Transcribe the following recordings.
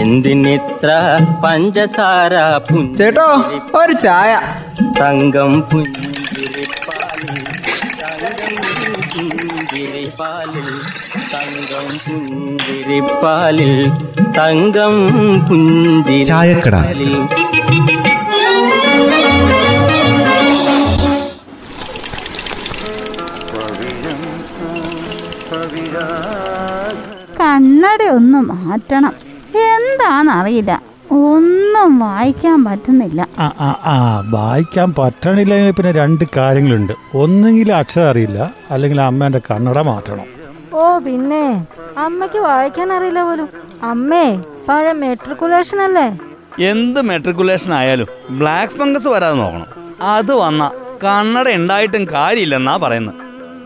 എന്തിനിത്ര പഞ്ചസാര ചേട്ടോ ഒരു ചായ തങ്കം പുഞ്ചിരിപ്പാലിൽ തങ്കം പുഞ്ചിരിപ്പാലിൽ തങ്കം പുഞ്ചിരിപ്പാലിൽ തങ്കം ചായക്കട. പുഞ്ചിരിപ്പാലിൽ കണ്ണട ഒന്ന് മാറ്റണം എന്താണെന്നറിയില്ല. ഒന്നും വായിക്കാൻ പറ്റുന്നില്ല. ആ ആ ആ വായിക്കാൻ പറ്റണില്ലെങ്കിൽ പിന്നെ രണ്ട് കാര്യങ്ങളുണ്ട്. ഒന്നെങ്കിൽ അക്ഷരം അറിയില്ല അല്ലെങ്കിൽ അമ്മേന്റെ കണ്ണട മാറ്റണം. ഓ പിന്നെ. അമ്മയ്ക്ക് വായിക്കാൻ അറിയില്ല പോലും. അമ്മേ പഴയ മെട്രിക്കുലേഷൻ അല്ലേ? എന്ത് മെട്രിക്കുലേഷൻ ആയാലും ബ്ലാക്ക് ഫംഗസ് വരാതെ നോക്കണം. അത് വന്ന കണ്ണട ഉണ്ടായിട്ടും കാര്യമില്ലെന്നാ പറയുന്നത്.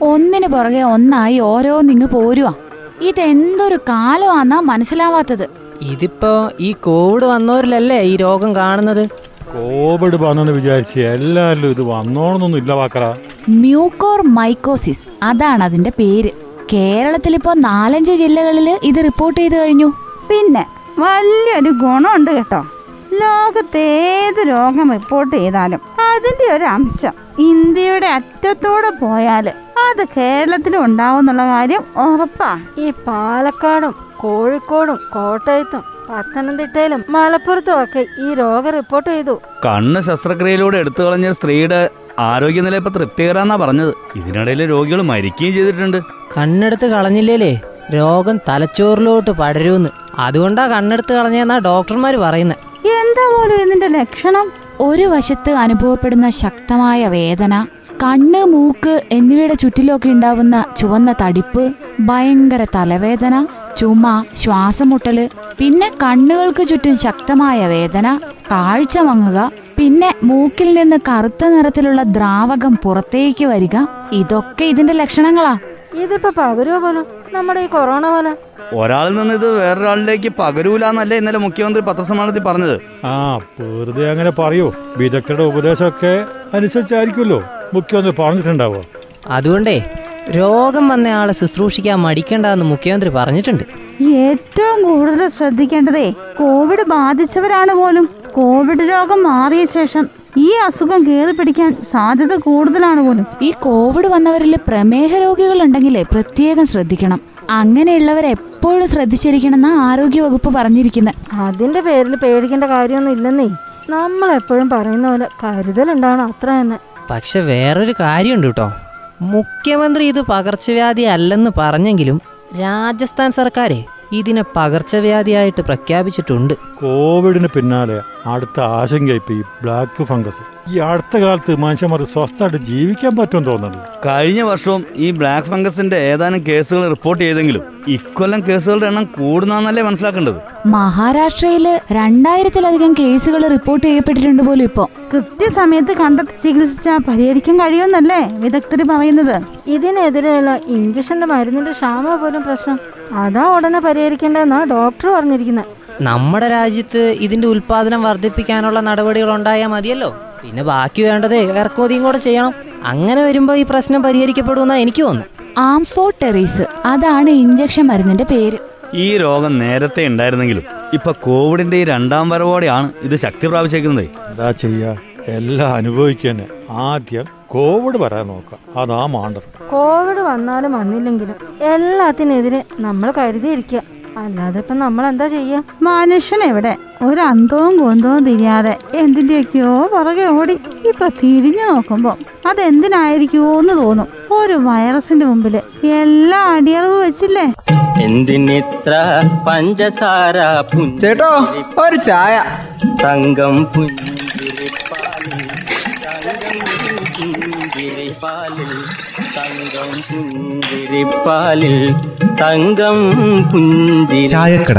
ഒന്നിനു പുറകെ ഒന്നായി ഓരോന്നിങ്ങ് പോരുവാ. ഇതെന്തൊരു കാലമാന്നാ മനസ്സിലാവാത്തത്. ഇതിപ്പോ ഈ കോവിഡ് വന്നവരിലല്ലേ ഈ രോഗം കാണുന്നത്? കോവിഡ് വന്നെന്ന് വിചാരിച്ച് എല്ലാവരിലും ഇത് വന്നോണമെന്നൊന്നും ഇല്ല വാക്കറ. മ്യൂക്കോർ മൈക്കോസിസ് അതാണ് അതിന്റെ പേര്. കേരളത്തിൽ ഇപ്പോ നാലഞ്ച് ജില്ലകളിൽ ഇത് റിപ്പോർട്ട് ചെയ്തു കഴിഞ്ഞു. പിന്നെ വലിയൊരു ഗുണമുണ്ട് കേട്ടോ. ലോകത്ത് ഏത് രോഗം റിപ്പോർട്ട് ചെയ്താലും അതിന്റെ ഒരു അംശം ഇന്ത്യയുടെ അറ്റത്തോടെ പോയാൽ അത് കേരളത്തിലും ഉണ്ടാവും എന്നുള്ള കാര്യം ഉറപ്പാ. ഈ പാലക്കാടും കോഴിക്കോടും കോട്ടയത്തും പത്തനംതിട്ടയിലും മലപ്പുറത്തും ഒക്കെ ഈ രോഗം റിപ്പോർട്ട് ചെയ്തു. കണ്ണ് ശസ്ത്രക്രിയയിലൂടെ എടുത്തു കളഞ്ഞ സ്ത്രീയുടെ ആരോഗ്യനില ഇപ്പൊ തൃപ്തികരാന്നാ പറഞ്ഞത്. ഇതിനിടയിൽ രോഗികൾ മരിക്കുകയും ചെയ്തിട്ടുണ്ട്. കണ്ണെടുത്ത് കളഞ്ഞില്ലേ രോഗം തലച്ചോറിലോട്ട് പടരൂന്ന്. അതുകൊണ്ടാ കണ്ണെടുത്ത് കളഞ്ഞെന്നാ ഡോക്ടർമാർ പറയുന്നത് എന്താ പോലും ഇതിന്റെ ലക്ഷണം? ഒരു വശത്ത് അനുഭവപ്പെടുന്ന ശക്തമായ വേദന കണ്ണ് മൂക്ക് എന്നിവയുടെ ചുറ്റിലൊക്കെ ഉണ്ടാവുന്ന ചുവന്ന തടിപ്പ് ഭയങ്കര തലവേദന ചുമ ശ്വാസമുട്ടൽ പിന്നെ കണ്ണുകൾക്ക് ചുറ്റും ശക്തമായ വേദന കാഴ്ച മങ്ങുക പിന്നെ മൂക്കിൽ നിന്ന് കറുത്ത നിറത്തിലുള്ള ദ്രാവകം പുറത്തേക്ക് വരിക. ഇതൊക്കെ ഇതിന്റെ ലക്ഷണങ്ങളാ. ഇതിപ്പോ പകരുവോ പോലും? നമ്മുടെ ഈ കൊറോണ പോലെ. ഒരാളിൽ നിന്ന് ഇത് വേറൊരാളിലേക്ക് പകരൂലെന്നല്ലേ ഇന്നലെ മുഖ്യമന്ത്രി പത്രസമ്മേളനത്തിൽ പറഞ്ഞത്. ആ വെറുതെ അങ്ങനെ പറയൂ. വിദഗ്ധരുടെ ഉപദേശമൊക്കെ അനുസരിച്ചായിരിക്കുമല്ലോ മുഖ്യമന്ത്രി പറഞ്ഞിട്ടുണ്ടാവോ അതുകൊണ്ടേ രോഗം വന്നയാളെ ആളെ ശുശ്രൂഷിക്കാൻ മടിക്കണ്ടെന്ന് മുഖ്യമന്ത്രി പറഞ്ഞിട്ടുണ്ട്. ഏറ്റവും കൂടുതൽ ശ്രദ്ധിക്കേണ്ടതേ കോവിഡ് ബാധിച്ചവരാണ് പോലും. കോവിഡ് രോഗം മാറിയ ശേഷം ഈ അസുഖം കയറി പിടിക്കാൻ സാധ്യത കൂടുതലാണ് പോലും. ഈ കോവിഡ് വന്നവരിൽ പ്രമേഹ രോഗികൾ ഉണ്ടെങ്കിലേ പ്രത്യേകം ശ്രദ്ധിക്കണം. അങ്ങനെയുള്ളവരെ എപ്പോഴും ആരോഗ്യ വകുപ്പ് പറഞ്ഞിരിക്കുന്നത് അതിന്റെ പേരിൽ പേടിക്കേണ്ട കാര്യമൊന്നും ഇല്ലെന്നേ. നമ്മൾ എപ്പോഴും പറയുന്ന പോലെ കരുതലുണ്ടാവണം അത്ര തന്നെ പക്ഷെ വേറൊരു കാര്യമുണ്ട് കേട്ടോ. മുഖ്യമന്ത്രി ഇത് പകർച്ചവ്യാധി അല്ലെന്ന് പറഞ്ഞെങ്കിലും രാജസ്ഥാൻ സർക്കാരെ ഇതിനെ പകർച്ചവ്യാധിയായിട്ട് പ്രഖ്യാപിച്ചിട്ടുണ്ട്. കോവിഡിന് പിന്നാലെ അടുത്ത ആശങ്ക ഇപ്പൊ ഈ ബ്ലാക്ക് ഫംഗസ്. ഈ അടുത്ത കാലത്ത് മനുഷ്യന്മാർ സ്വസ്ഥമായിട്ട് ജീവിക്കാൻ പറ്റുമെന്ന് തോന്നുന്നുണ്ട്. കഴിഞ്ഞ വർഷവും ഈ ബ്ലാക്ക് ഫംഗസിന്റെ ഏതാനും കേസുകൾ റിപ്പോർട്ട് ചെയ്തെങ്കിലും ഇക്കൊല്ലം കേസുകളുടെ എണ്ണം കൂടുന്നല്ലേ മനസ്സിലാക്കേണ്ടത്? മഹാരാഷ്ട്രയിൽ രണ്ടായിരത്തിലധികം കേസുകൾ റിപ്പോർട്ട് ചെയ്യപ്പെട്ടിട്ടുണ്ട് പോലും ഇപ്പോ. കൃത്യസമയത്ത് കണ്ടെത്തി ചികിത്സിച്ചാൽ പരിഹരിക്കാൻ കഴിയുമെന്നല്ലേ വിദഗ്ധർ പറയുന്നത്. ഇതിനെതിരെയുള്ള ഇഞ്ചക്ഷന്റെ മരുന്നിന്റെ ക്ഷാമ പോലും പ്രശ്നം. അതാ ഉടനെ പരിഹരിക്കേണ്ടതെന്നാ ഡോക്ടർ പറഞ്ഞിരിക്കുന്നത് നമ്മുടെ രാജ്യത്ത് ഇതിന്റെ ഉൽപാദനം വർദ്ധിപ്പിക്കാനുള്ള നടപടികൾ ഉണ്ടായാൽ മതിയല്ലോ. പിന്നെ ബാക്കി വേണ്ടത് ഇറക്കുമതിയും കൂടെ ചെയ്യണം. അങ്ങനെ വരുമ്പോ ഈ പ്രശ്നം പരിഹരിക്കപ്പെടുമെന്നാ എനിക്ക് തോന്നുന്നു. ആംഫോടെറീസ് അതാണ് ഇഞ്ചക്ഷൻ മരുന്നിന്റെ പേര്. ഈ രോഗം നേരത്തെ ഉണ്ടായിരുന്നെങ്കിലും ഇപ്പൊ കോവിഡിന്റെ ഈ രണ്ടാം വരവോടെയാണ് ഇത് ശക്തി പ്രാപിച്ചേക്കുന്നത്. എന്താ ചെയ്യാ? എല്ലാം അനുഭവിക്കുന്നെ. ആദ്യം കോവിഡ് വരാൻ നോക്കാം. അതാ മാണ്ടത്. കോവിഡ് വന്നാലും വന്നില്ലെങ്കിലും എല്ലാത്തിനെതിരെ നമ്മൾ കരുതിയിരിക്കുക അല്ലാതെ ഇപ്പൊ നമ്മൾ എന്താ ചെയ്യാ? മനുഷ്യൻ എവിടെ? ഒരു അന്തവും കുന്തവും തിരിയാതെ എന്തിന്റെയൊക്കെയോ പുറകെ ഓടി ഇപ്പൊ തിരിഞ്ഞു നോക്കുമ്പോ അതെന്തിനായിരിക്കുമോ എന്ന് തോന്നും. ഒരു വൈറസിന്റെ മുമ്പിൽ എല്ലാ അടിയറവ് വെച്ചില്ലേ? എന്തിനിത്ര പഞ്ചസാര ചേട്ടോ ഒരു ചായ. തങ്കം പുഞ്ചിരിപ്പാലിൽ തങ്കം പുഞ്ചിരിപ്പാലിൽ തങ്കം പുഞ്ചിരിപ്പാലിൽ. തങ്കം ചായക്കട.